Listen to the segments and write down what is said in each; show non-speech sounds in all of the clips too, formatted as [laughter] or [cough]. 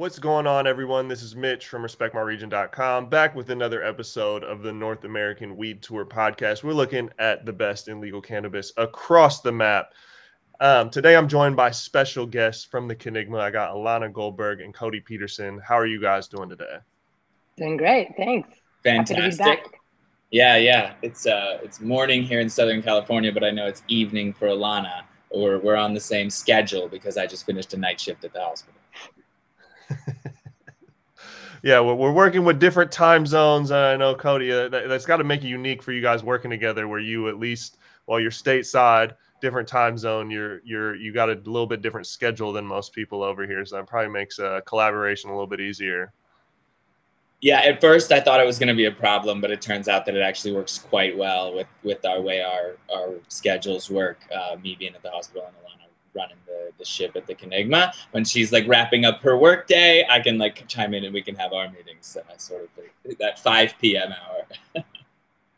What's going on, everyone? This is Mitch from RespectMyRegion.com, back with another episode of the North American Weed Tour podcast. We're looking at the best in legal cannabis across the map. Um, today, I'm joined by special guests from the Cannigma. I got Elana Goldberg and Codi Peterson. How are you guys doing today? Doing great, thanks. Fantastic. Yeah, yeah. It's uh, it's morning here in Southern California, but I know it's evening for Elana. We're we're on the same schedule because I just finished a night shift at the hospital. Yeah, we're, we're working with different time zones. I know Codi, uh, that, has got to make it unique for you guys working together, where you at least while you're stateside, different time zone, you're you're you got a little bit different schedule than most people over here. So that probably makes uh, collaboration a little bit easier. Yeah, at first I thought it was going to be a problem, but it turns out that it actually works quite well with with our way our our schedules work. Uh, me being at the hospital and running the, the ship at the Cannigma. When she's like wrapping up her work day, I can like chime in and we can have our meetings uh, sort of like, that 5 p.m. hour.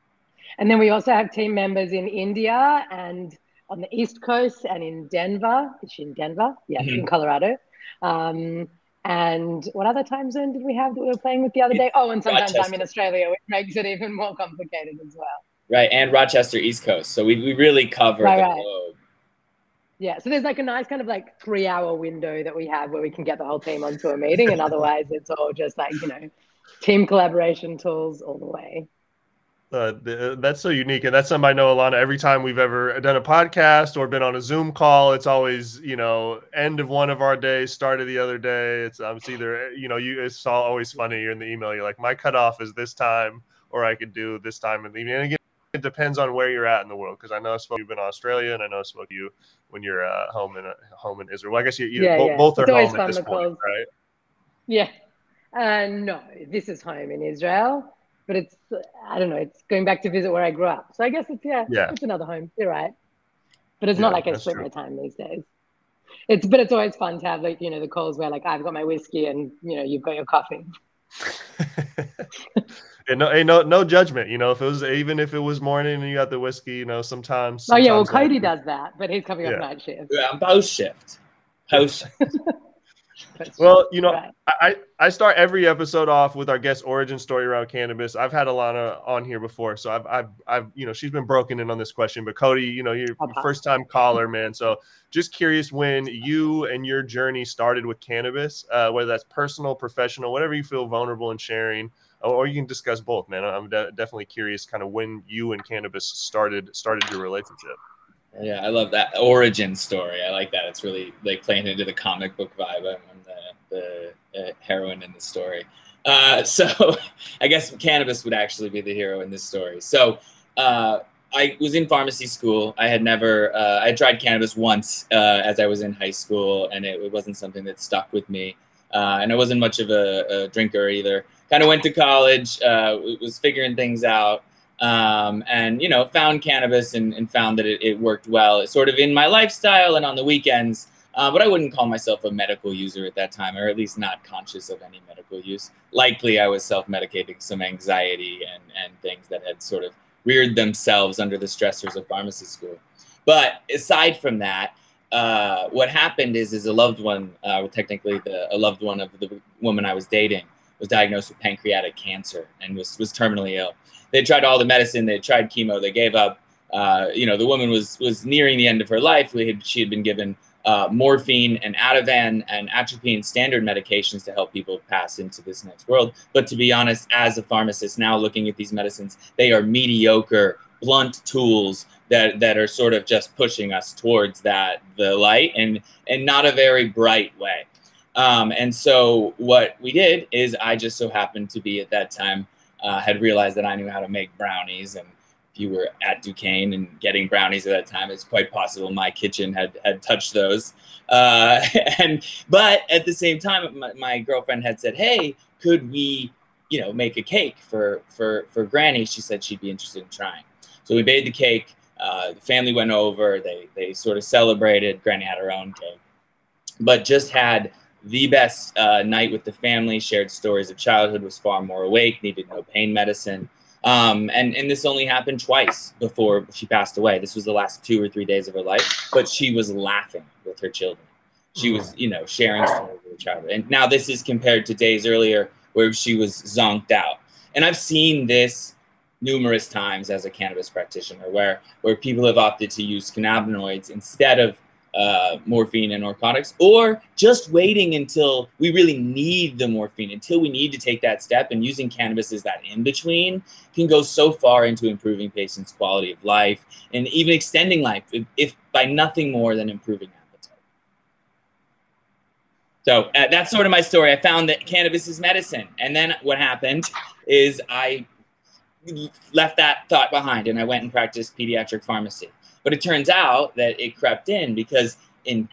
[laughs] and then we also have team members in India and on the East Coast and in Denver. Is she in Denver? Yes, mm-hmm. in Colorado. Um, and what other time zone did we have that we were playing with the other day? Oh, and sometimes Rochester. I'm in Australia, which makes it even more complicated as well. Right, and Rochester, East Coast. So we, we really cover right, the right. Yeah, so there's like a nice kind of like three hour window that we have where we can get the whole team onto a meeting, and otherwise it's all just like you know, team collaboration tools all the way. Uh, uh, that's so unique, and that's something I know, Elana. Every time we've ever done a podcast or been on a Zoom call, it's always you know end of one of our days, start of the other day. It's um, it's either you know you it's all always funny. You're in the email, you're like my cutoff is this time, or I could do this time in the evening. And again, it depends on where you're at in the world because I know I spoke you've been Australia and I know to you when you're uh, home in uh, home in Israel. Well, I guess you, you yeah, bo- yeah. both are home at this point, right? Yeah. Uh, no, this is home in Israel, but it's I don't know. It's going back to visit where I grew up, so I guess it's yeah, yeah. it's another home. You're right, but it's yeah, not like I split true. my time these days. It's but it's always fun to have like you know the calls where like I've got my whiskey and you know you've got your coffee. [laughs] and no, ain't no no judgment. You know, if it was even if it was morning and you got the whiskey, you know, sometimes. sometimes oh yeah, well Codi does that, but he's coming yeah. off night shift. Yeah, I'm post shift. Post. [laughs] well, you know, right. I, I start every episode off with our guest origin story around cannabis. I've had Elana on here before, so I've, I've, I've, you know, she's been broken in on this question. But Codi, you know, you're first time caller, man. So just curious when you and your journey started with cannabis, uh, whether that's personal, professional, whatever you feel vulnerable in sharing, or you can discuss both, man. I'm de- definitely curious, kind of when you and cannabis started started your relationship. Yeah, I love that origin story. I like that. It's really like playing into the comic book vibe. I'm the, the uh, heroine in the story. Uh, [laughs] so I guess cannabis would actually be the hero in this story. So uh, I was in pharmacy school. I had never, uh, I tried cannabis once uh, as I was in high school, and it, it wasn't something that stuck with me. Uh, and I wasn't much of a, a drinker either. Kind of went to college, was figuring things out um, and you know found cannabis and, and found that it, it, worked well. It's sort of in my lifestyle and on the weekends uh, but i wouldn't call myself a medical user at that time or at least not conscious of any medical use. Likely i was self-medicating some anxiety and, and things that had sort of reared themselves under the stressors of pharmacy school. But aside from that uh, what happened is is a loved one uh, technically the, a loved one of the woman i was dating was diagnosed with pancreatic cancer and was, was terminally ill they tried all the medicine, they tried chemo, they gave up. Uh, you know, the woman was was nearing the end of her life. We had, she had been given uh, morphine and Ativan and atropine standard medications to help people pass into this next world. But to be honest, as a pharmacist now looking at these medicines, they are mediocre, blunt tools that that are sort of just pushing us towards that the light and and not a very bright way. Um, and so what we did is I just so happened to be at that time uh, had realized that I knew how to make brownies. And if you were at Duquesne and getting brownies at that time, it's quite possible my kitchen had had touched those. Uh, [laughs] and but at the same time, my, my, girlfriend had said, "Hey, could we, you know, make a cake for for for Granny?" She said she'd be interested in trying. So we made the cake. Uh, the family went over. They they sort of celebrated. Granny had her own cake, but just had the best uh, night with the family, shared stories of childhood, was far more awake, needed no pain medicine. Um, and, and this only happened twice before she passed away. This was the last two or three days of her life, but she was laughing with her children. she was, you know, sharing stories with her childhood. And now this is compared to days earlier where she was zonked out. And I've seen this numerous times as a cannabis practitioner where where people have opted to use cannabinoids instead of uh, morphine and narcotics, or just waiting until we really need the morphine, until we need to take that step. And using cannabis as that in between can go so far into improving patients' quality of life and even extending life, if, if by nothing more than improving appetite. So uh, that's sort of my story. I found that cannabis is medicine. And then what happened is I left that thought behind and I went and practiced pediatric pharmacy. But it turns out that it crept in because in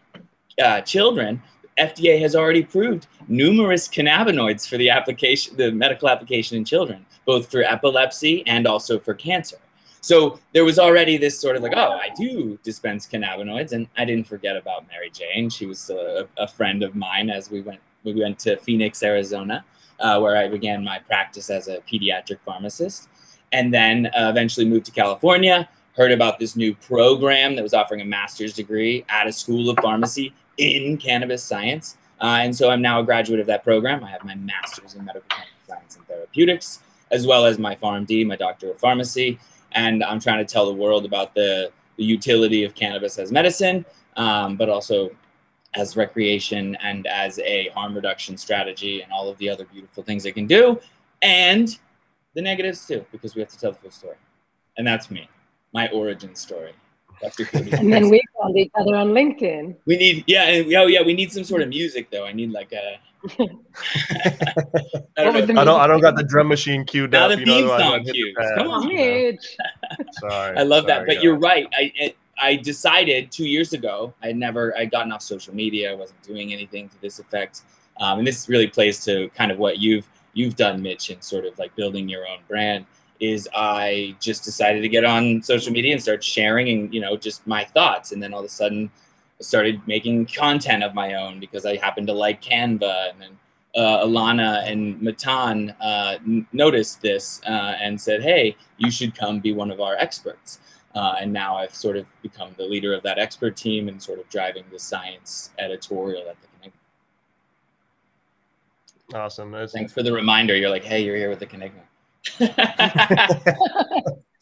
uh, children, FDA has already approved numerous cannabinoids for the application, the medical application in children, both for epilepsy and also for cancer. So there was already this sort of like, oh, I do dispense cannabinoids, and I didn't forget about Mary Jane. She was a, a friend of mine as we went we went to Phoenix, Arizona, uh, where I began my practice as a pediatric pharmacist, and then uh, eventually moved to California heard about this new program that was offering a master's degree at a school of pharmacy in cannabis science. Uh, and so I'm now a graduate of that program. I have my master's in medical science and therapeutics, as well as my PharmD, my doctor of pharmacy. And I'm trying to tell the world about the, the utility of cannabis as medicine, um, but also as recreation and as a harm reduction strategy and all of the other beautiful things it can do. And the negatives too, because we have to tell the full story. And that's me my origin story. and then [laughs] we found each other on LinkedIn. We need, yeah, and, oh yeah, we need some sort of music though. I need like a. [laughs] I, don't I don't. I don't got the drum machine queued now up. the theme song cues. Come on, Mitch. [laughs] sorry. I love sorry, that, but guys. you're right. I I decided two years ago. I never. I'd gotten off social media. I wasn't doing anything to this effect. Um, and this really plays to kind of what you've you've done, Mitch, in sort of like building your own brand is I just decided to get on social media and start sharing and you know just my thoughts and then all of a sudden I started making content of my own because I happened to like Canva and then uh, Elana and Matan uh, n- noticed this uh, and said, "Hey, you should come be one of our experts." Uh, and now I've sort of become the leader of that expert team and sort of driving the science editorial at the. Awesome. That's Thanks for the reminder. You're like, "Hey, you're here with the Cannigma." [laughs]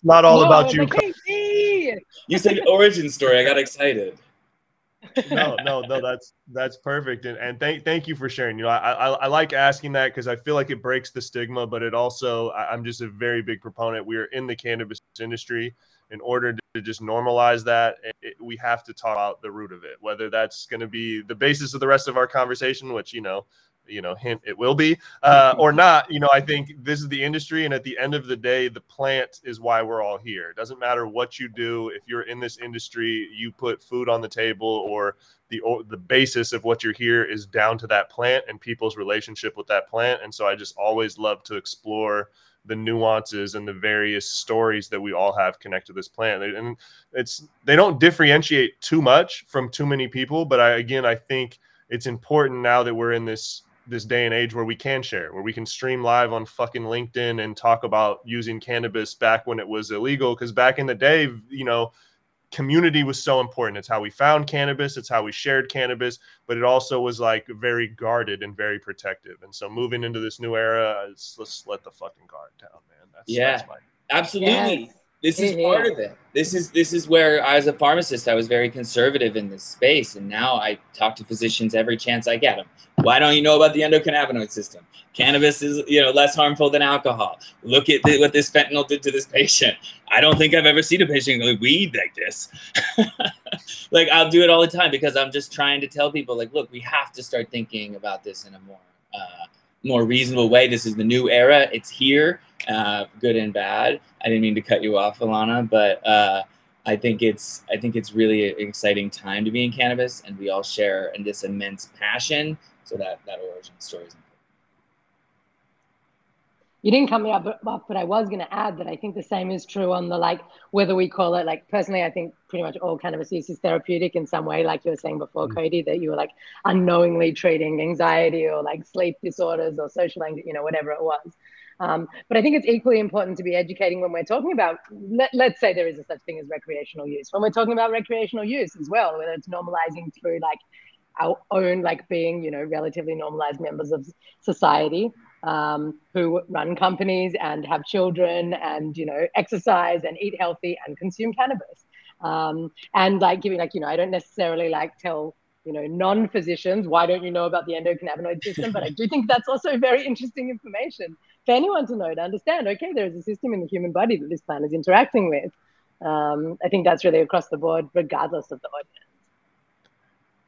Not all about you. Like, you said origin story. I got excited. no, no, no. That's that's perfect, and and thank thank you for sharing. You know, I I, I like asking that because I feel like it breaks the stigma, but it also I'm just a very big proponent. We are in the cannabis industry. In order to just normalize that, it, we have to talk about the root of it. Whether that's going to be the basis of the rest of our conversation, which you know you know hint it will be uh, or [laughs] not you know i think this is the industry and at the end of the day the plant is why we're all here. It doesn't matter what you do if you're in this industry you put food on the table or the the basis of what you're here is down to that plant and people's relationship with that plant. And so i just always love to explore the nuances and the various stories that we all have connected to this plant. And it's they don't differentiate too much from too many people but i again i think it's important now that we're in this this day and age where we can share, where we can stream live on fucking LinkedIn and talk about using cannabis back when it was illegal. Because back in the day, you know, community was so important. It's how we found cannabis, it's how we shared cannabis, but it also was like very guarded and very protective. And so moving into this new era, let's let the fucking guard down, man. That's, yeah, that's my- absolutely. Yes. This is part of it. This is this is where as a pharmacist I was very conservative in this space, and now I talk to physicians every chance I get them. Why don't you know about the endocannabinoid system? Cannabis is you know less harmful than alcohol. Look at what this fentanyl did to this patient. I don't think I've ever seen a patient go weed like this. [laughs] like I'll do it all the time because I'm just trying to tell people like, look, we have to start thinking about this in a more uh, more reasonable way. This is the new era. It's here, uh, good and bad. I didn't mean to cut you off, Elana, but uh, I think it's I think it's really an exciting time to be in cannabis, and we all share in this immense passion. So that that origin story is important. You didn't cut me up, but, but I was going to add that I think the same is true on the like whether we call it like personally, I think pretty much all cannabis use is therapeutic in some way, like you were saying before, mm. Codi, that you were like unknowingly treating anxiety or like sleep disorders or social anxiety, you know, whatever it was. Um, but I think it's equally important to be educating when we're talking about, let, let's say there is a such thing as recreational use. When we're talking about recreational use as well, whether it's normalizing through like our own like being you know relatively normalized members of society um, who run companies and have children and you know exercise and eat healthy and consume cannabis. Um, and like giving like you know i don't necessarily like tell you know non-physicians why don't you know about the endocannabinoid system? But i do think that's also very interesting information for anyone to know to understand okay there's a system in the human body that this plant is interacting with. Um, i think that's really across the board regardless of the audience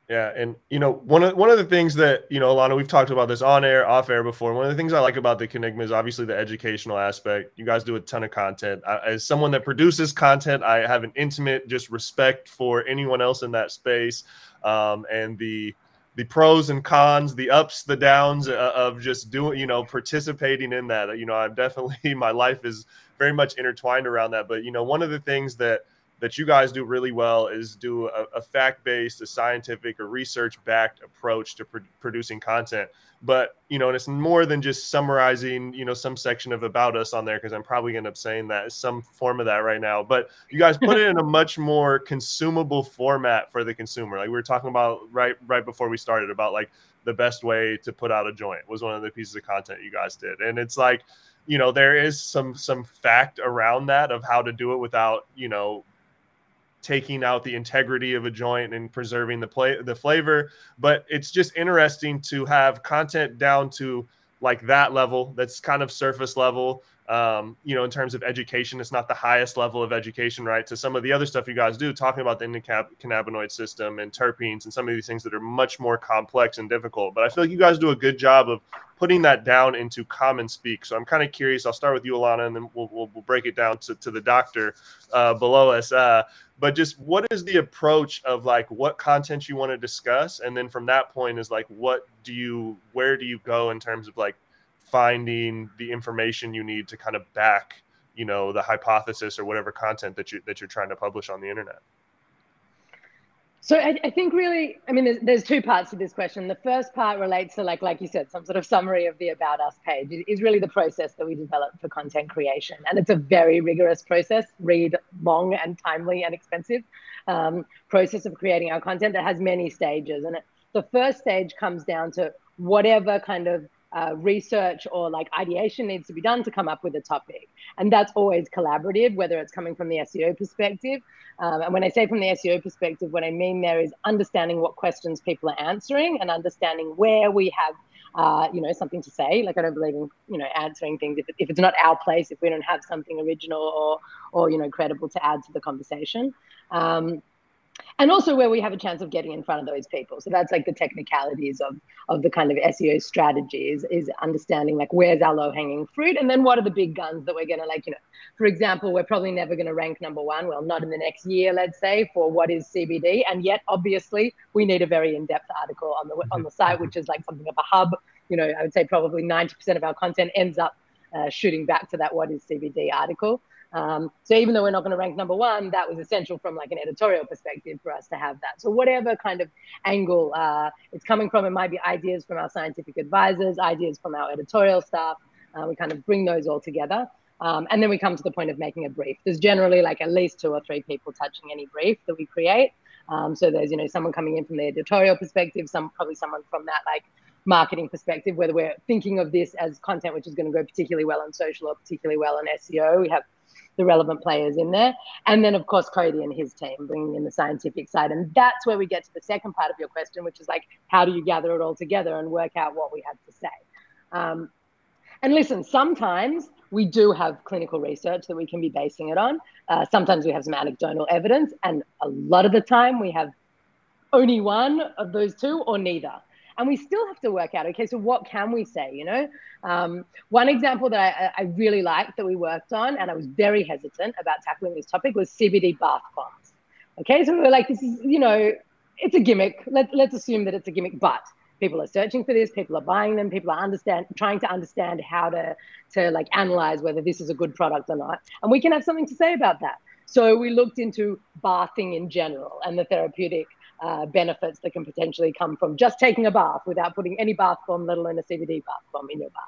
yeah, and you know one of one of the things that you know, Elana, we've talked about this on air, off air before. One of the things I like about the Cannigma is obviously the educational aspect. You guys do a ton of content. I, as someone that produces content, I have an intimate just respect for anyone else in that space, um, and the the pros and cons, the ups, the downs uh, of just doing, you know, participating in that. You know, I'm definitely [laughs] my life is very much intertwined around that. But you know, one of the things that that you guys do really well is do a, a fact-based, a scientific, a research-backed approach to pro- producing content. But you know, and it's more than just summarizing, you know, some section of about us on there because I'm probably going to saying that some form of that right now. But you guys put it in a much more consumable format for the consumer. Like we were talking about right right before we started about like the best way to put out a joint was one of the pieces of content you guys did, and it's like you know there is some some fact around that of how to do it without you know taking out the integrity of a joint and preserving the play the flavor. But it's just interesting to have content down to like that level that's kind of surface level um, you know in terms of education it's not the highest level of education right? To some of the other stuff you guys do talking about the endocannabinoid system and terpenes and some of these things that are much more complex and difficult. But i feel like you guys do a good job of putting that down into common speak. So i'm kind of curious i'll start with you elana and then we'll, we'll, we'll break it down to, to the doctor uh, below us uh, but just what is the approach of like what content you want to discuss? And then from that point is like what do you where do you go in terms of like finding the information you need to kind of back you know the hypothesis or whatever content that you that you're trying to publish on the internet so I, I, think really, I mean, there's, there's, two parts to this question. The first part relates to like, like you said, some sort of summary of the about us page it is really the process that we develop for content creation, and it's a very rigorous process. Read long and timely and expensive um, process of creating our content that has many stages, and it, the first stage comes down to whatever kind of uh, research or like ideation needs to be done to come up with a topic. And that's always collaborative, whether it's coming from the SEO perspective. Um, and when I say from the SEO perspective, what I mean there is understanding what questions people are answering and understanding where we have. Uh, you know something to say like i don't believe in you know answering things if, if it's not our place if we don't have something original or or you know credible to add to the conversation um, and also where we have a chance of getting in front of those people. So that's like the technicalities of of the kind of SEO strategies is understanding like where's our low hanging fruit, and then what are the big guns that we're gonna like you know. For example, we're probably never going to rank number one. Well, not in the next year, let's say, for what is CBD, and yet obviously we need a very in depth article on the on the site, which is like something of a hub. You know, I would say probably ninety percent of our content ends up uh, shooting back to that what is CBD article. Um, so even though we're not going to rank number one, that was essential from like an editorial perspective for us to have that. So whatever kind of angle uh, it's coming from, it might be ideas from our scientific advisors, ideas from our editorial staff. Uh, we kind of bring those all together. Um, and then we come to the point of making a brief. There's generally like at least two or three people touching any brief that we create. Um, so there's, you know, someone coming in from the editorial perspective, some probably someone from that like marketing perspective, whether we're thinking of this as content which is going to go particularly well on social or particularly well on SEO. We have the relevant players in there. And then, of course, Codi and his team bringing in the scientific side. And that's where we get to the second part of your question, which is like, how do you gather it all together and work out what we have to say? Um, and listen, sometimes we do have clinical research that we can be basing it on. Uh, sometimes we have some anecdotal evidence, and a lot of the time we have only one of those two or neither and we still have to work out okay so what can we say you know? Um, one example that I, I, really liked that we worked on and i was very hesitant about tackling this topic was cbd bath bombs. Okay so we were like this is you know it's a gimmick. Let, let's assume that it's a gimmick but people are searching for this people are buying them people are understand trying to understand how to to like analyze whether this is a good product or not. And we can have something to say about that. So we looked into bathing in general and the therapeutic uh, benefits that can potentially come from just taking a bath without putting any bath bomb, let alone a CBD bath bomb in your bath.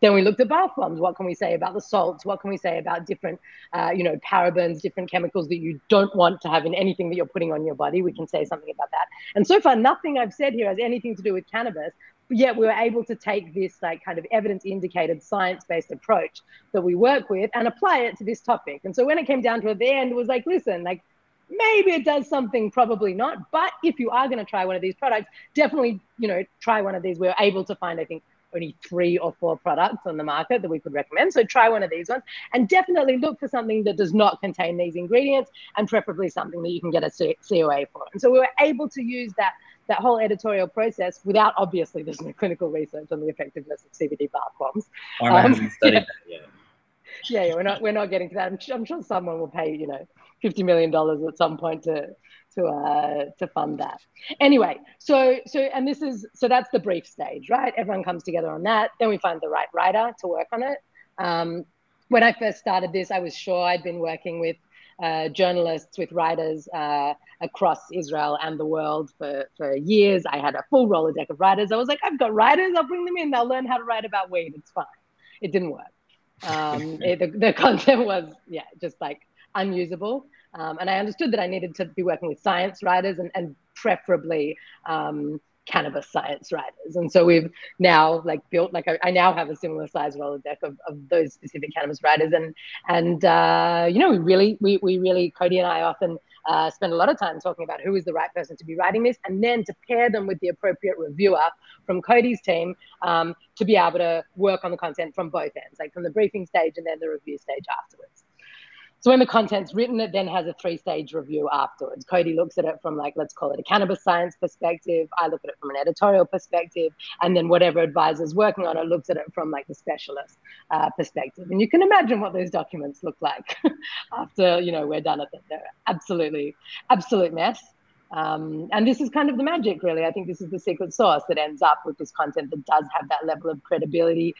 Then we looked at bath bombs. What can we say about the salts? What can we say about different, uh, you know, parabens, different chemicals that you don't want to have in anything that you're putting on your body? We can say something about that. And so far, nothing I've said here has anything to do with cannabis. Yet we were able to take this like kind of evidence indicated science based approach that we work with and apply it to this topic. And so when it came down to it, the end, it was like, listen, like maybe it does something, probably not. But if you are going to try one of these products, definitely, you know, try one of these. We are able to find, I think, only three or four products on the market that we could recommend. So try one of these ones and definitely look for something that does not contain these ingredients and preferably something that you can get a COA for. And so we were able to use that that whole editorial process without obviously there's no clinical research on the effectiveness of CBD bath bombs. Um, [laughs] yeah. yeah. yeah, we're not we're not getting to that. I'm, I'm sure someone will pay you know fifty million dollars at some point to to uh, to fund that. Anyway, so so and this is so that's the brief stage, right? Everyone comes together on that. Then we find the right writer to work on it. Um, when I first started this, I was sure I'd been working with uh, journalists, with writers uh, across Israel and the world for, for years. I had a full Rolodeck of writers. I was like, I've got writers, I'll bring them in. They'll learn how to write about weed. It's fine. It didn't work. Um, [laughs] it, the, the content was, yeah, just like unusable. Um, and I understood that I needed to be working with science writers and, and preferably um, cannabis science writers. And so we've now like built like I now have a similar size Rolodeck of, of those specific cannabis writers. And and uh, you know we really we we really Codi and I often uh, spend a lot of time talking about who is the right person to be writing this, and then to pair them with the appropriate reviewer from Codi's team um, to be able to work on the content from both ends, like from the briefing stage and then the review stage afterwards. So when the content's written, it then has a three-stage review afterwards. Codi looks at it from like, let's call it a cannabis science perspective. I look at it from an editorial perspective, and then whatever advisor's working on it looks at it from like the specialist uh, perspective. And you can imagine what those documents look like [laughs] after you know we're done at them. They're absolutely, absolute mess. Um, and this is kind of the magic, really. I think this is the secret sauce that ends up with this content that does have that level of credibility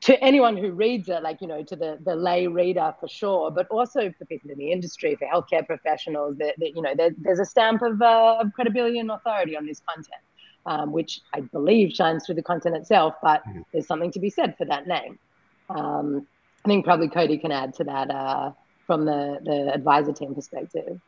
to anyone who reads it, like, you know, to the, the lay reader for sure, but also for people in the industry, for healthcare professionals, that, that you know, there, there's a stamp of, uh, of credibility and authority on this content, um, which I believe shines through the content itself, but mm-hmm. there's something to be said for that name. Um, I think probably Codi can add to that uh, from the, the advisor team perspective.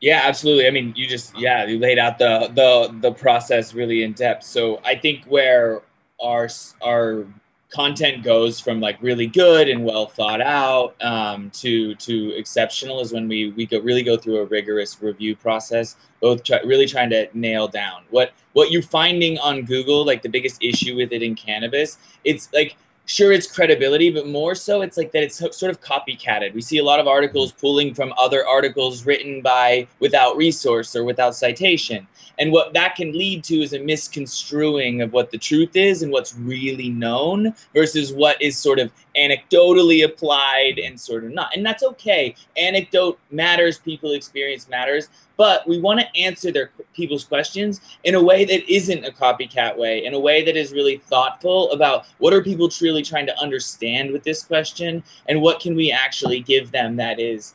Yeah, absolutely. I mean, you just yeah, you laid out the the the process really in depth. So I think where our our content goes from like really good and well thought out um, to to exceptional is when we we go, really go through a rigorous review process both try, really trying to nail down. What what you're finding on google like the biggest issue with it in cannabis it's like sure it's credibility, but more so it's like that it's sort of copycatted. We see a lot of articles pulling from other articles written by without resource or without citation. And what that can lead to is a misconstruing of what the truth is and what's really known versus what is sort of anecdotally applied and sort of not. And that's okay. Anecdote matters, people experience matters, but we want to answer their people's questions in a way that isn't a copycat way, in a way that is really thoughtful about what are people truly trying to understand with this question and what can we actually give them that is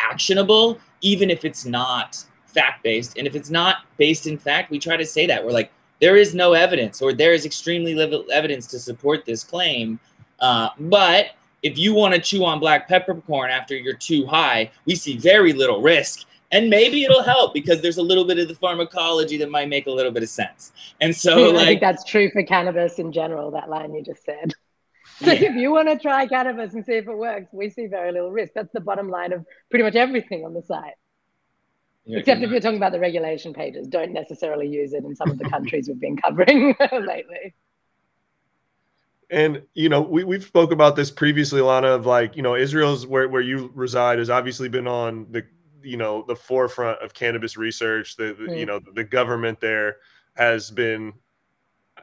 actionable, even if it's not fact based. And if it's not based in fact, we try to say that. We're like, there is no evidence or there is extremely little evidence to support this claim. Uh, but if you want to chew on black peppercorn after you're too high, we see very little risk and maybe it'll help because there's a little bit of the pharmacology that might make a little bit of sense. And so, like, [laughs] I think that's true for cannabis in general. That line you just said. [laughs] So yeah. if you want to try cannabis and see if it works, we see very little risk. That's the bottom line of pretty much everything on the site. Yeah, Except if you're talking about the regulation pages, don't necessarily use it in some of the countries we've been covering [laughs] lately. And you know, we we've spoke about this previously, Lana, of like, you know, Israel's where, where you reside has obviously been on the you know the forefront of cannabis research. The, the mm. you know the government there has been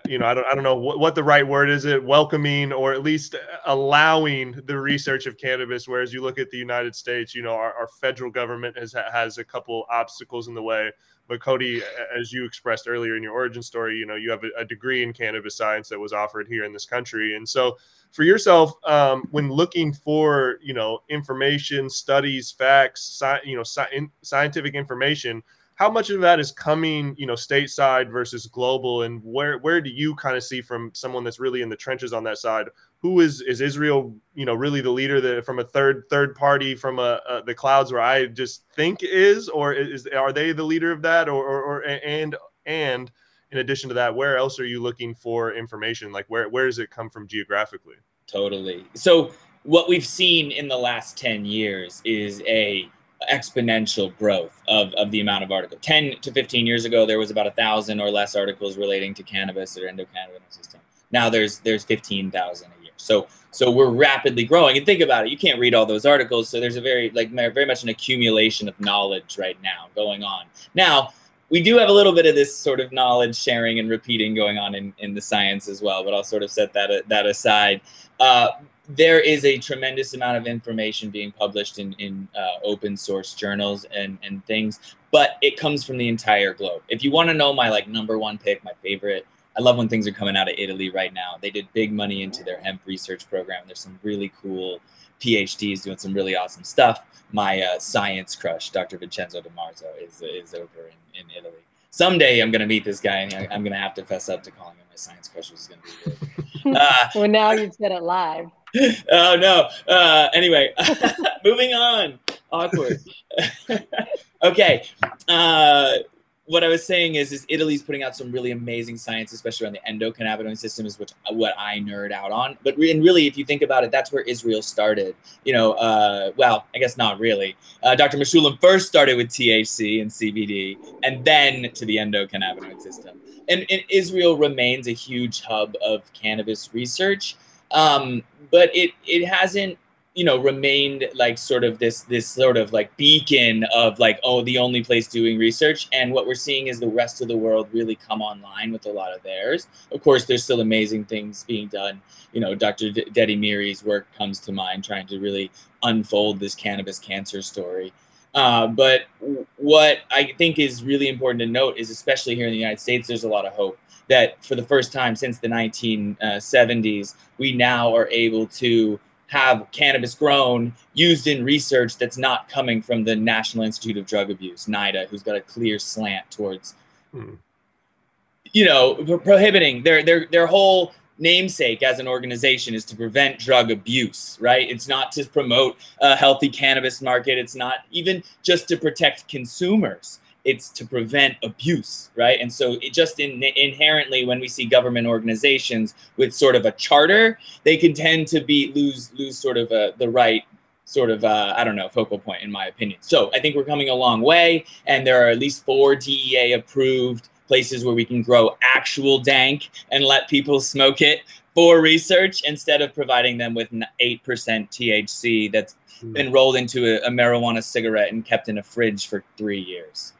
you know, I don't, I don't know what, what the right word is it welcoming or at least allowing the research of cannabis. Whereas you look at the United States, you know, our, our federal government has has a couple obstacles in the way. But Codi, as you expressed earlier in your origin story, you know, you have a, a degree in cannabis science that was offered here in this country. And so for yourself, um, when looking for, you know, information, studies, facts, sci- you know, sci- scientific information, how much of that is coming, you know, stateside versus global, and where where do you kind of see from someone that's really in the trenches on that side? Who is is Israel, you know, really the leader that from a third third party from a, a the clouds where I just think is, or is are they the leader of that, or or, or and and in addition to that, where else are you looking for information? Like where where does it come from geographically? Totally. So what we've seen in the last 10 years is a exponential growth of, of the amount of articles. 10 to 15 years ago, there was about a thousand or less articles relating to cannabis or endocannabinoid system. Now there's there's 15,000 a. So so we're rapidly growing. And think about it, you can't read all those articles. So there's a very like very much an accumulation of knowledge right now going on. Now we do have a little bit of this sort of knowledge sharing and repeating going on in, in the science as well, but I'll sort of set that that aside. Uh, there is a tremendous amount of information being published in, in uh, open source journals and, and things, but it comes from the entire globe. If you want to know my like number one pick, my favorite, I love when things are coming out of Italy right now. They did big money into their hemp research program. There's some really cool PhDs doing some really awesome stuff. My uh, science crush, Dr. Vincenzo Di Marzo, is, is over in, in Italy. Someday I'm going to meet this guy and I'm going to have to fess up to calling him my science crush, which is going to be good. Uh, [laughs] well, now you've said it live. [laughs] oh no. Uh, anyway, [laughs] moving on. Awkward. okay. What I was saying is, is Italy's putting out some really amazing science, especially on the endocannabinoid system, is which what I nerd out on. But re- and really, if you think about it, that's where Israel started. You know, uh, well, I guess not really. Uh, Dr. Mechoulam first started with THC and CBD, and then to the endocannabinoid system. And, and Israel remains a huge hub of cannabis research. Um, but it it hasn't you know remained like sort of this this sort of like beacon of like oh the only place doing research. And what we're seeing is the rest of the world really come online with a lot of theirs. Of course there's still amazing things being done. You know dr D- Dedi Meiri's work comes to mind trying to really unfold this cannabis cancer story. Uh, but what i think is really important to note is especially here in the united states there's a lot of hope that for the first time since the 1970s, we now are able to have cannabis grown used in research that's not coming from the National Institute of Drug Abuse, NIDA, who's got a clear slant towards, hmm. you know, prohibiting their their their whole namesake as an organization is to prevent drug abuse, right? It's not to promote a healthy cannabis market. It's not even just to protect consumers it's to prevent abuse, right? And so it just in, inherently, when we see government organizations with sort of a charter, they can tend to be lose lose sort of a, the right sort of uh, I don't know focal point in my opinion. So I think we're coming a long way, and there are at least four DEA approved places where we can grow actual dank and let people smoke it for research instead of providing them with 8% THC that's been rolled into a, a marijuana cigarette and kept in a fridge for three years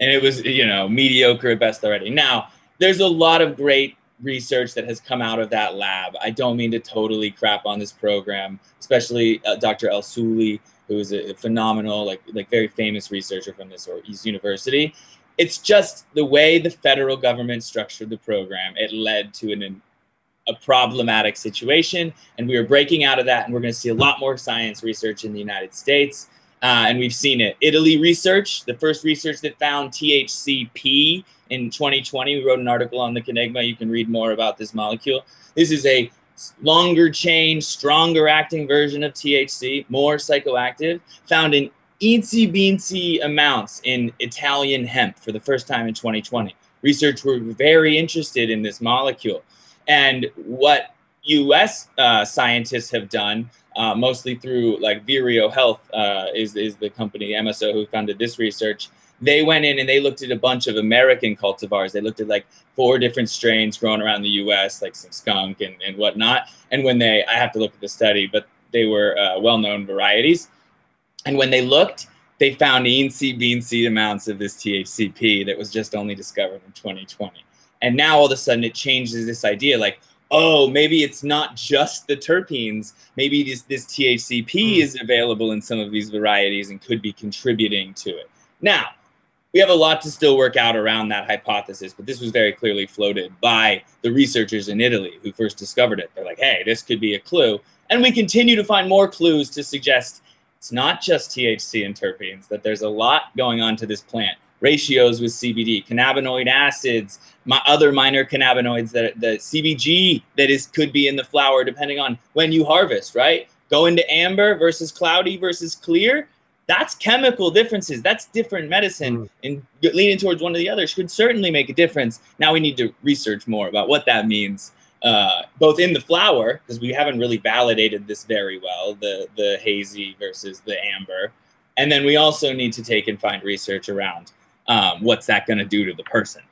and it was you know mediocre at best already. Now there's a lot of great research that has come out of that lab. I don't mean to totally crap on this program, especially uh, Dr. ElSohly, who is a phenomenal, like like very famous researcher from this or East University. It's just the way the federal government structured the program. It led to an a problematic situation, and we are breaking out of that, and we're going to see a lot more science research in the United States. Uh, and we've seen it. Italy research, the first research that found THCP in 2020. We wrote an article on the Cannigma. You can read more about this molecule. This is a longer chain, stronger acting version of THC, more psychoactive, found in eensy beensy amounts in Italian hemp for the first time in 2020. Research were very interested in this molecule. And what US uh, scientists have done uh, mostly through like Vireo Health uh, is is the company MSO who funded this research. They went in and they looked at a bunch of American cultivars. They looked at like four different strains grown around the U.S., like some skunk and, and whatnot. And when they, I have to look at the study, but they were uh, well-known varieties. And when they looked, they found eensy beensy amounts of this THCP that was just only discovered in 2020. And now all of a sudden it changes this idea like, oh, maybe it's not just the terpenes. Maybe this, this THCP mm. is available in some of these varieties and could be contributing to it. Now, we have a lot to still work out around that hypothesis, but this was very clearly floated by the researchers in Italy who first discovered it. They're like, hey, this could be a clue. And we continue to find more clues to suggest it's not just THC and terpenes, that there's a lot going on to this plant. Ratios with CBD, cannabinoid acids, my other minor cannabinoids that the CBG that is could be in the flower depending on when you harvest, right? Go into amber versus cloudy versus clear that's chemical differences. That's different medicine. Mm. And leaning towards one or the other should certainly make a difference. Now we need to research more about what that means, uh, both in the flower, because we haven't really validated this very well, the, the hazy versus the amber. And then we also need to take and find research around um, what's that going to do to the person.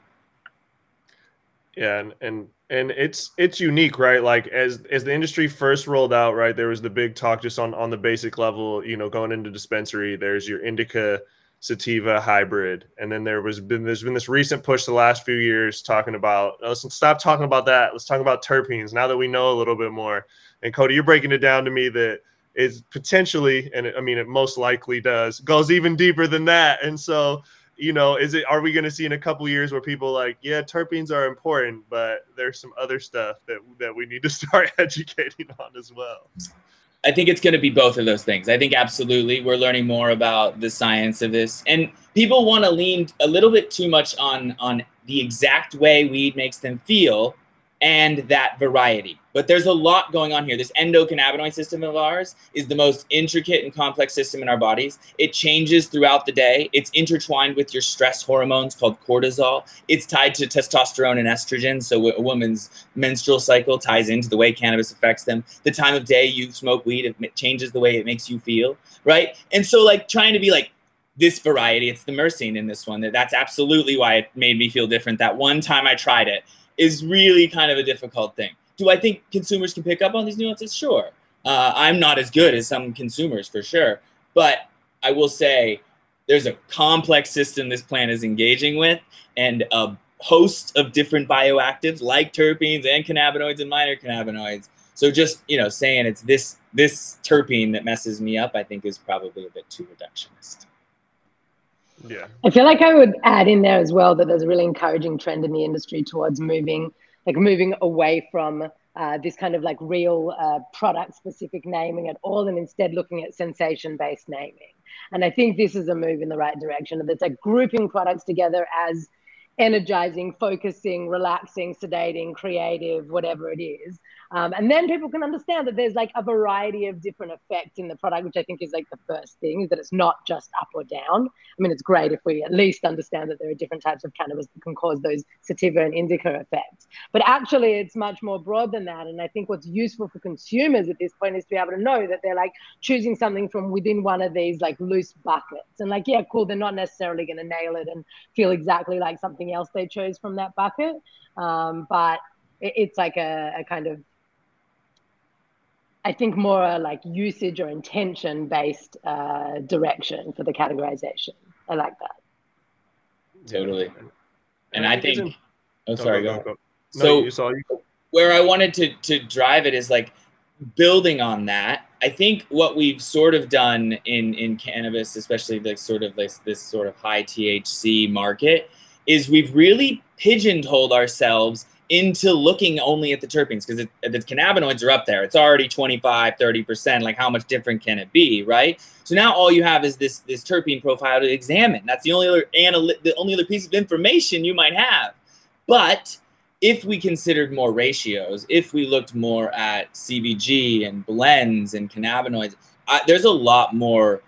Yeah, and, and and it's it's unique right like as as the industry first rolled out right there was the big talk just on on the basic level you know going into dispensary there's your indica sativa hybrid and then there was been there's been this recent push the last few years talking about let's stop talking about that let's talk about terpenes now that we know a little bit more and codi you're breaking it down to me that is potentially and i mean it most likely does goes even deeper than that and so you know, is it are we going to see in a couple years where people like, yeah, terpenes are important, but there's some other stuff that that we need to [laughs] start educating on as well. I think it's going to be both of those things. I think absolutely we're learning more about the science of this, and people want to lean a little bit too much on on the exact way weed makes them feel and that variety. But there's a lot going on here. This endocannabinoid system of ours is the most intricate and complex system in our bodies. It changes throughout the day. It's intertwined with your stress hormones called cortisol. It's tied to testosterone and estrogen. So a woman's menstrual cycle ties into the way cannabis affects them. The time of day you smoke weed, it changes the way it makes you feel, right? And so like trying to be like, this variety, it's the myrcene in this one. That That's absolutely why it made me feel different. That one time I tried it is really kind of a difficult thing. Do I think consumers can pick up on these nuances? Sure. Uh, I'm not as good as some consumers for sure, but I will say there's a complex system this plant is engaging with, and a host of different bioactives like terpenes and cannabinoids and minor cannabinoids. So just you know, saying it's this this terpene that messes me up, I think is probably a bit too reductionist. Yeah. I feel like I would add in there as well that there's a really encouraging trend in the industry towards moving, like moving away from uh, this kind of like real uh, product specific naming at all and instead looking at sensation based naming. And I think this is a move in the right direction. That's like grouping products together as energizing, focusing, relaxing, sedating, creative, whatever it is, um, and then people can understand that there's like a variety of different effects in the product, which I think is like the first thing is that it's not just up or down. I mean, it's great if we at least understand that there are different types of cannabis that can cause those sativa and indica effects. But actually, it's much more broad than that. And I think what's useful for consumers at this point is to be able to know that they're like choosing something from within one of these like loose buckets. And like, yeah, cool, they're not necessarily going to nail it and feel exactly like something else they chose from that bucket. Um, but it's like a, a kind of I think more a like usage or intention based uh, direction for the categorization. I like that. Totally. And, I think, oh, sorry, go, go, go. So, where I wanted to, to drive it is like building on that. I think what we've sort of done in, in cannabis, especially like sort of this, this sort of high THC market, is we've really pigeonholed ourselves into looking only at the terpenes because the cannabinoids are up there. It's already 25, 30%. Like how much different can it be, right? So now all you have is this this terpene profile to examine. That's the only other analy- the only other piece of information you might have. But if we considered more ratios, if we looked more at CBG and blends and cannabinoids, uh, there's a lot more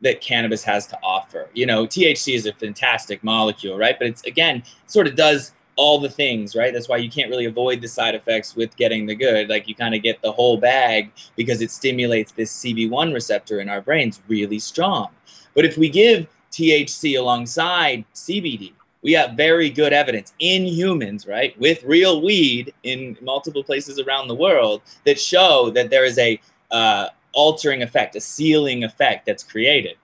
that cannabis has to offer. You know, THC is a fantastic molecule, right? But it's again, sort of does all the things, right? That's why you can't really avoid the side effects with getting the good. Like you kind of get the whole bag because it stimulates this CB1 receptor in our brains really strong. But if we give THC alongside CBD, we have very good evidence in humans, right, with real weed in multiple places around the world that show that there is a uh, altering effect, a sealing effect that's created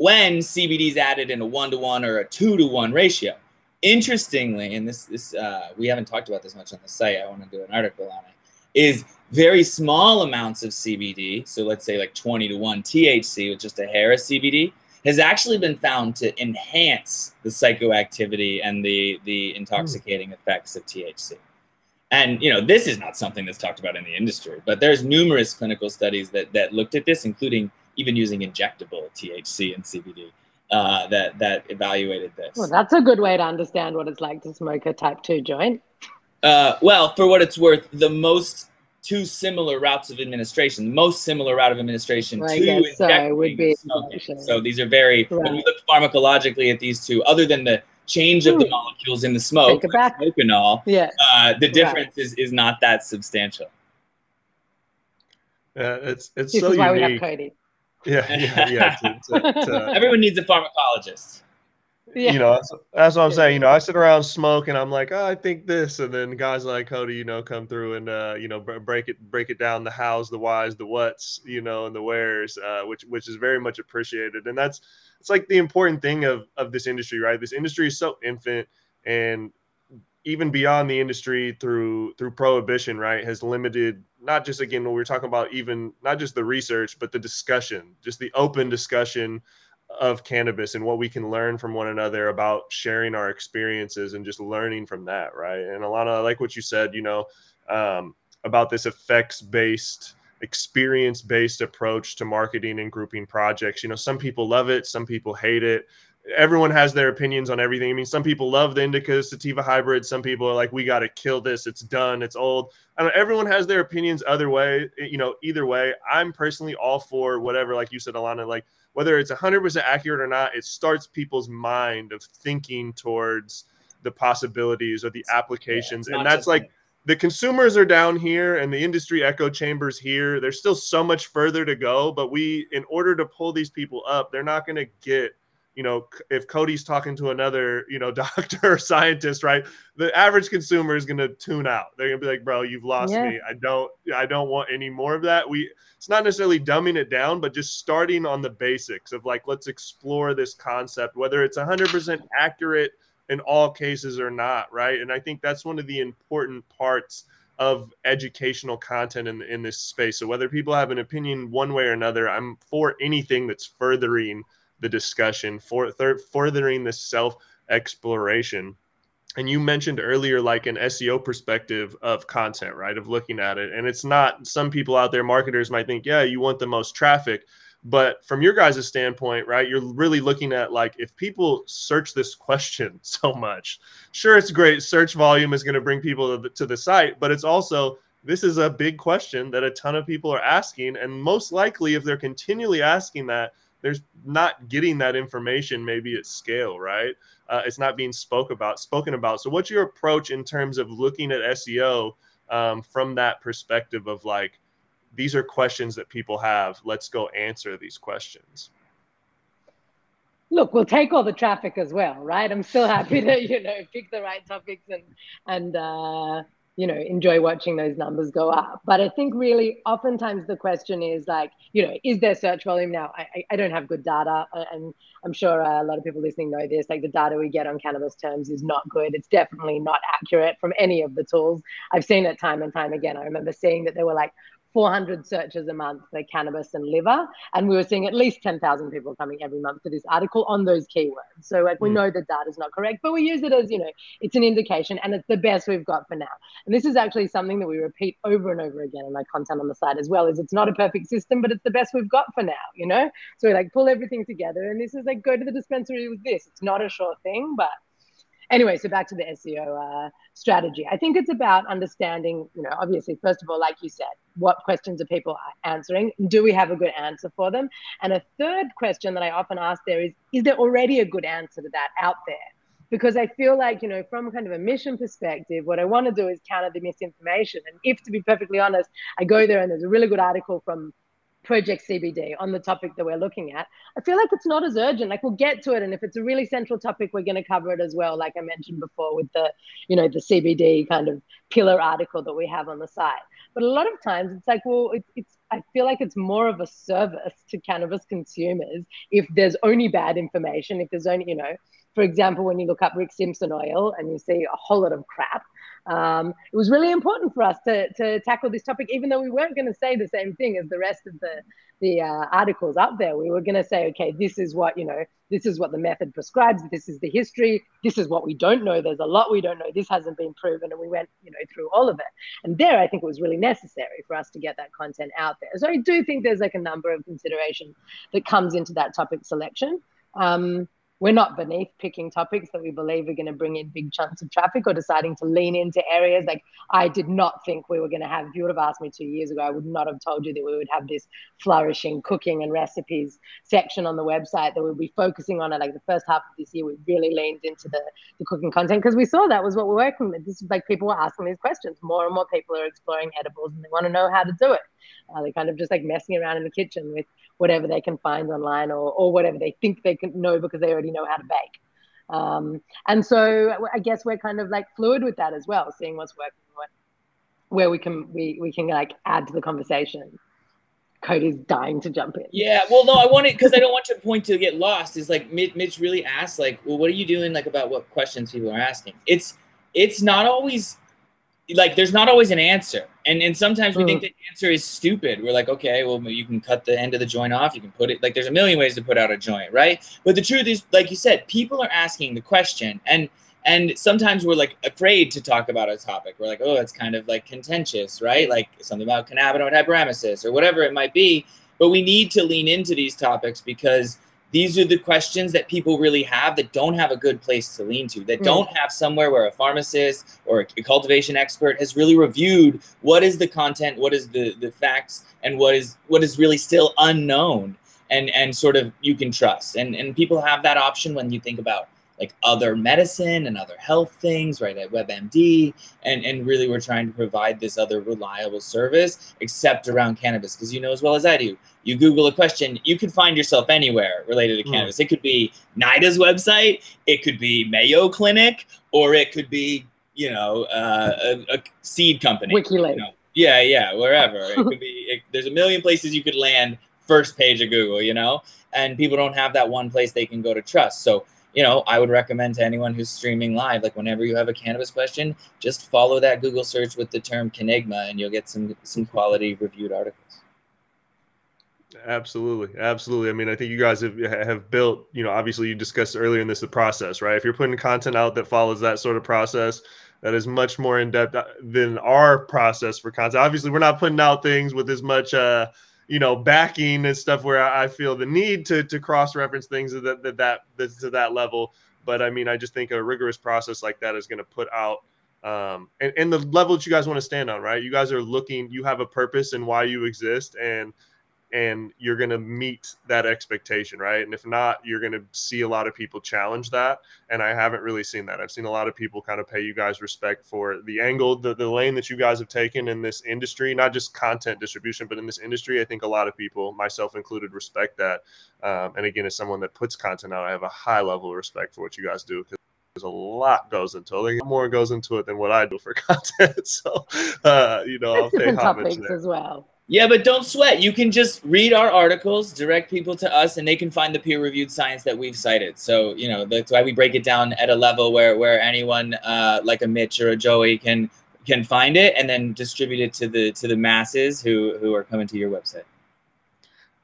when CBD is added in a one to one or a two to one ratio interestingly, and this this uh, we haven't talked about this much on the site. I want to do an article on it. Is very small amounts of CBD, so let's say like 20 to 1 THC with just a hair of CBD, has actually been found to enhance the psychoactivity and the the intoxicating effects of THC. And you know, this is not something that's talked about in the industry, but there's numerous clinical studies that that looked at this, including even using injectable THC and CBD uh, that that evaluated this. Well, that's a good way to understand what it's like to smoke a type two joint. Uh, well, for what it's worth, the most two similar routes of administration. The most similar route of administration well, to so would be smoking. So these are very right. when we look pharmacologically at these two, other than the change of the hmm. molecules in the smoke, like smokenol, yeah. Uh, the difference right. is, is not that substantial. Yeah, it's it's this so is why unique. we have Codi. Yeah, yeah, yeah. to, to, [laughs] to, Everyone needs a pharmacologist yeah. you know that's, that's, what i'm saying you know i sit around smoking and i'm like oh, i think this and then guys like codi you know come through and uh, you know break it break it down the hows the whys the whats you know and the wheres uh, which which is very much appreciated and that's it's like the important thing of of this industry right this industry is so infant and even beyond the industry through through prohibition right has limited not just again when we are talking about even not just the research but the discussion just the open discussion of cannabis and what we can learn from one another about sharing our experiences and just learning from that right? And a lot of like what you said you know um, about this effects based experience based approach to marketing and grouping projects. You know some people love it some people hate it everyone has their opinions on everything. I mean some people love the indica sativa hybrid. Some people are like we got to kill this. It's done. It's old. I know, everyone has their opinions other way eh, you know either way. I'm personally all for whatever like you said elana like whether it's 100% accurate or not, it starts people's mind of thinking towards the possibilities or the applications. Yeah, and that's like the consumers are down here and the industry echo chambers here. There's still so much further to go, but we, in order to pull these people up, they're not going to get you know, if Codi's talking to another, you know, [laughs] doctor or scientist, right? The average consumer is going to tune out. They're going to be like, "Bro, you've lost yeah. me. I don't, I don't want any more of that." We, it's not necessarily dumbing it down, but just starting on the basics of like, let's explore this concept, whether it's 100% accurate in all cases or not, right? And I think that's one of the important parts of educational content in in this space. So whether people have an opinion one way or another, I'm for anything that's furthering the discussion, for thir- furthering the self exploration. And you mentioned earlier, like an SEO perspective of content, right? Of looking at it. And it's not, some people out there, marketers might think, yeah, you want the most traffic. But from your guys' standpoint, right, you're really looking at like if people search this question [laughs] so much, sure, it's great. Search volume is going to bring people to the, to the site, but it's also this is a big question that a ton of people are asking. And most likely, if they're continually asking that, there's not getting that information maybe at scale, right? Uh, it's not being spoke about, spoken about. So, what's your approach in terms of looking at SEO um, from that perspective of like, these are questions that people have. Let's go answer these questions. Look, we'll take all the traffic as well, right? I'm still happy [laughs] to, you know, pick the right topics and and uh, you know enjoy watching those numbers go up. But i think really oftentimes the question is like you know is there search volume now? I, I don't have good data. And i'm sure uh, a lot of people listening know this like the data we get on cannabis terms is not good. It's definitely not accurate from any of the tools. I've seen it time and time again. I remember seeing that there were like 400 searches a month for cannabis and liver. And we were seeing at least 10,000 people coming every month to this article on those keywords. So like, we mm. know the data is not correct, but we use it as, you know, it's an indication and it's the best we've got for now. And this is actually something that we repeat over and over again in my content on the site as well, is it's not a perfect system, but it's the best we've got for now, you know? So we like pull everything together and this is like, go to the dispensary with this. It's not a sure thing, but anyway, so back to the SEO uh, strategy. I think it's about understanding, you know, obviously, first of all, like you said, what questions are people answering? Do we have a good answer for them? And a third question that I often ask there is, is there already a good answer to that out there? Because I feel like, you know, from kind of a mission perspective, what I want to do is counter the misinformation. And if, to be perfectly honest, I go there and there's a really good article from Project CBD on the topic that we're looking at, I feel like it's not as urgent. Like we'll get to it, and if it's a really central topic, we're going to cover it as well. Like I mentioned before, with the you know the CBD kind of pillar article that we have on the site. But a lot of times, it's like, well, it's, it's I feel like it's more of a service to cannabis consumers if there's only bad information, if there's only you know, for example, when you look up Rick Simpson oil and you see a whole lot of crap um, it was really important for us to, to tackle this topic, even though we weren't going to say the same thing as the rest of the, the uh, articles up there. We were going to say, okay, this is what, you know, this is what the method prescribes. This is the history. This is what we don't know. There's a lot we don't know. This hasn't been proven. And we went, you know, through all of it. And there, I think it was really necessary for us to get that content out there. So I do think there's like a number of considerations that comes into that topic selection. Um, we're not beneath picking topics that we believe are going to bring in big chunks of traffic or deciding to lean into areas like I did not think we were going to have. If you would have asked me two years ago, I would not have told you that we would have this flourishing cooking and recipes section on the website that we'd be focusing on it. Like the first half of this year, we really leaned into the, the cooking content because we saw that was what we're working with. This is like people were asking these questions. More and more people are exploring edibles and they want to know how to do it. Uh, they're kind of just like messing around in the kitchen with whatever they can find online or, or whatever they think they can know because they already know how to bake. Um, and so I guess we're kind of like fluid with that as well, seeing what's working, what, where we can we, we can like add to the conversation. Codi's dying to jump in. Yeah, well, no, I want it because I don't want your point to get lost. Is like Mitch really asked, like, well, what are you doing, like, about what questions people are asking? It's it's not always like there's not always an answer and and sometimes we mm. think the answer is stupid. We're like okay well you can cut the end of the joint off. You can put it like there's a million ways to put out a joint right? But the truth is like you said people are asking the question. And and sometimes we're like afraid to talk about a topic. We're like oh it's kind of like contentious right? Like something about cannabinoid hyperemesis or whatever it might be. But we need to lean into these topics because these are the questions that people really have that don't have a good place to lean to, that mm. don't have somewhere where a pharmacist or a cultivation expert has really reviewed what is the content, what is the the facts, and what is what is really still unknown, and and sort of you can trust. And and people have that option when you think about like other medicine and other health things, right, at WebMD. And, and really, we're trying to provide this other reliable service, except around cannabis. Because you know as well as I do, you Google a question, you can find yourself anywhere related to mm. cannabis. It could be NIDA's website, it could be Mayo Clinic, or it could be, you know, uh, a, a, seed company. WikiLeaks. You know? Yeah, yeah, wherever. [laughs] it could be, it, there's a million places you could land first page of Google, you know? And people don't have that one place they can go to trust. So, you know, I would recommend to anyone who's streaming live, like whenever you have a cannabis question, just follow that Google search with the term Cannigma and you'll get some some quality reviewed articles. Absolutely, absolutely. I mean, I think you guys have have built. You know, obviously you discussed earlier in this the process, right? If you're putting content out that follows that sort of process, that is much more in depth uh, than our process for content. Obviously, we're not putting out things with as much. uh you know backing and stuff where I feel the need to to cross reference things that that, that to that level. But I mean, I just think a rigorous process like that is going to put out um, and, and the level that you guys want to stand on, right? You guys are looking, you have a purpose and why you exist, and and you're going to meet that expectation, right? And if not, you're going to see a lot of people challenge that. And I haven't really seen that. I've seen a lot of people kind of pay you guys respect for the angle, the, the lane that you guys have taken in this industry, not just content distribution, but in this industry. I think a lot of people, myself included, respect that. Um, and again, as someone that puts content out, I have a high level of respect for what you guys do because there's a lot goes into it. More goes into it than what I do for [laughs] content. So, uh, you know, I'll pay homage there. as well. Yeah, but don't sweat. You can just read our articles, direct people to us, and they can find the peer-reviewed science that we've cited. So you know that's why we break it down at a level where where anyone uh, like a Mitch or a Joey can can find it and then distribute it to the to the masses who who are coming to your website.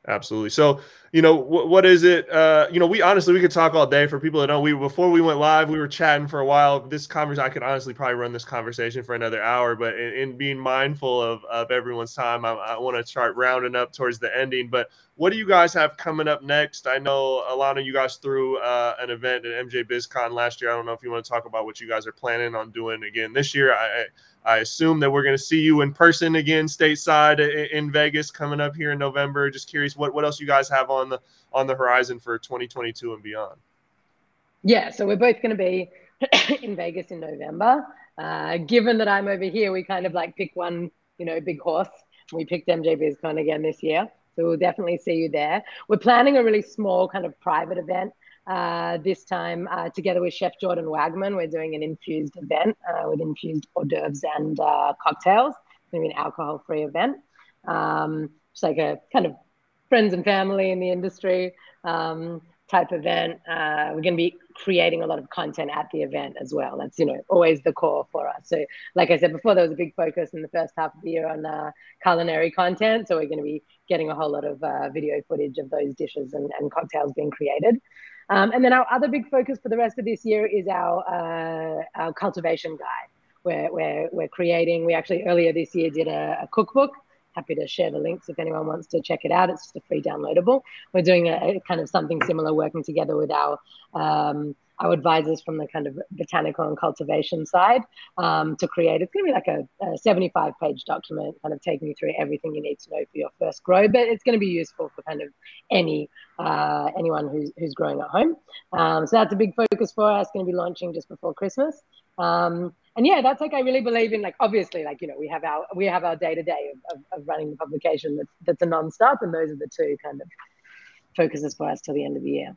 Absolutely. So you know what, what is it uh you know we honestly we could talk all day for people that know we before we went live we were chatting for a while. This conversation i could honestly probably run this conversation for another hour but in, in being mindful of of everyone's time i, I want to start rounding up towards the ending but what do you guys have coming up next? I know elana you guys threw uh, an event at mj bizcon last year. I don't know if you want to talk about what you guys are planning on doing again this year. I I assume that we're going to see you in person again, stateside in Vegas, coming up here in November. Just curious, what what else you guys have on the on the horizon for 2022 and beyond? Yeah, so we're both going to be [clears throat] in Vegas in November. Uh, given that I'm over here, we kind of like pick one, you know, big horse. We picked MJ BizCon again this year, so we'll definitely see you there. We're planning a really small kind of private event uh, this time, uh, together with Chef Jordan Wagman, we're doing an infused event uh, with infused hors d'oeuvres and uh, cocktails. It's going to be an alcohol-free event. Um, it's like a kind of friends and family in the industry. Um, type event. Uh, we're going to be creating a lot of content at the event as well. That's you know always the core for us. So, like I said before, there was a big focus in the first half of the year on uh, culinary content. So we're going to be getting a whole lot of uh, video footage of those dishes and, and cocktails being created. Um, and then our other big focus for the rest of this year is our uh, our cultivation guide. Where we're, we're creating. We actually earlier this year did a, a cookbook happy to share the links if anyone wants to check it out. It's just a free downloadable. We're doing a, a kind of something similar, working together with our um, our advisors from the kind of botanical and cultivation side um, to create. It's going to be like a, a, 75 page document, kind of taking you through everything you need to know for your first grow. But it's going to be useful for kind of any uh, anyone who's who's growing at home. Um, so that's a big focus for us. Going to be launching just before Christmas. Um, and yeah, that's like I really believe in. Like obviously, like you know, we have our we have our day to day of running the publication that's that's a non-stop, and those are the two kind of focuses for us till the end of the year.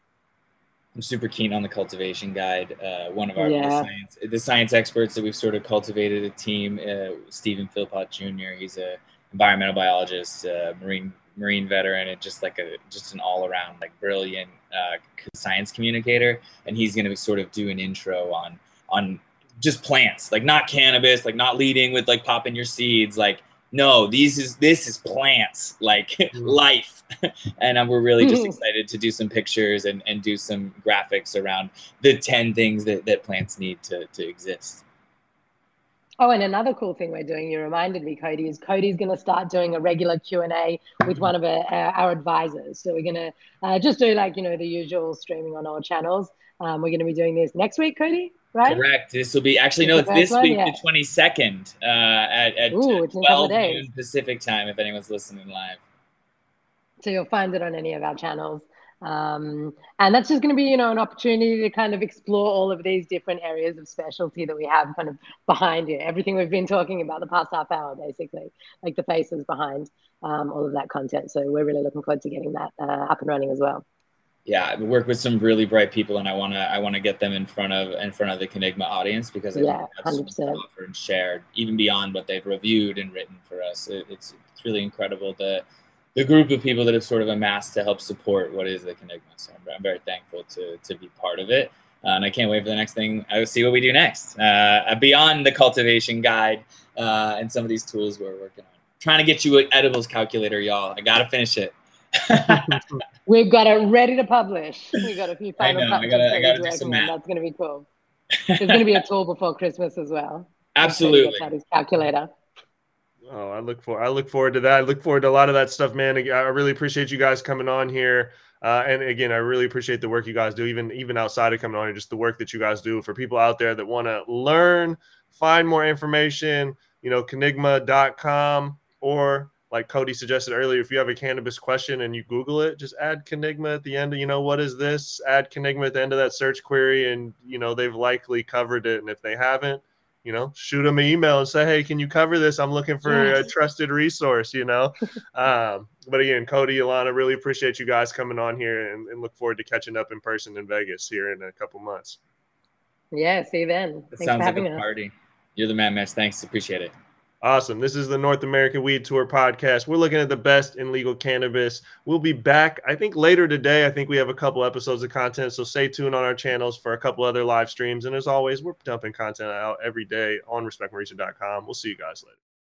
I'm super keen on the cultivation guide. Uh, one of our yeah. the, science, the science experts that we've sort of cultivated a team, uh, Stephen Philpott Jr. He's a environmental biologist, uh, marine marine veteran, and just like a just an all around like brilliant uh, science communicator. And he's going to sort of do an intro on on just plants, like not cannabis, like not leading with like popping your seeds, like no, these is this is plants, like mm-hmm. [laughs] life, [laughs] and um, we're really just excited to do some pictures and, and do some graphics around the ten things that, that plants need to to exist. Oh, and another cool thing we're doing, you reminded me, Codi, is Codi's going to start doing a regular Q&A with one of our, our advisors. So we're going to uh, just do like, you know, the usual streaming on all channels. Um, we're going to be doing this next week, Codi right? Correct. This will be actually no, it's this week, the twenty second, uh, at at Ooh, twelve noon Pacific time. If anyone's listening live, so you'll find it on any of our channels. Um, and that's just going to be, you know, an opportunity to kind of explore all of these different areas of specialty that we have kind of behind you. Everything we've been talking about the past half hour, basically, like the faces behind um, all of that content. So we're really looking forward to getting that uh, up and running as well yeah, I work with some really bright people, and I want to I want to get them in front of in front of the Cannigma audience because I yeah, think that's offered and shared even beyond what they've reviewed and written for us. It, it's it's really incredible the the group of people that have sort of amassed to help support what is the Cannigma. So I'm, I'm very thankful to to be part of it. Uh, and I can't wait for the next thing. I will see what we do next. Uh, beyond the cultivation guide uh, and some of these tools we're working on. Trying to get you an edibles calculator, y'all. I gotta finish it. [laughs] We've got it ready to publish. We got a few [laughs] final I know. I gotta, I gotta do some math. That's going to be cool. There's going to be a tool before Christmas as well. Absolutely. His calculator. Oh, I look for I look forward to that. I look forward to a lot of that stuff, man. I really appreciate you guys coming on here. Uh, and again, I really appreciate the work you guys do, even even outside of coming on here, just the work that you guys do for people out there that want to learn, find more information. You know, Cannigma.com or like Codi suggested earlier, if you have a cannabis question and you Google it, just add Cannigma at the end. Of, you know, what is this? Add Cannigma at the end of that search query, and you know they've likely covered it. And if they haven't, you know, shoot them an email and say, "Hey, can you cover this? I'm looking for a trusted resource." You know. [laughs] um, but again, Codi, Elana, really appreciate you guys coming on here, and, and, look forward to catching up in person in Vegas here in a couple months. Yeah, see you then. It sounds like a us. party. You're the man, Mesh. Thanks, appreciate it. Awesome. This is the North American Weed Tour podcast. We're looking at the best in legal cannabis. We'll be back, I think, later today. I think we have a couple episodes of content. So stay tuned on our channels for a couple other live streams. And as always, we're dumping content out every day on respectmyregion.com. We'll see you guys later.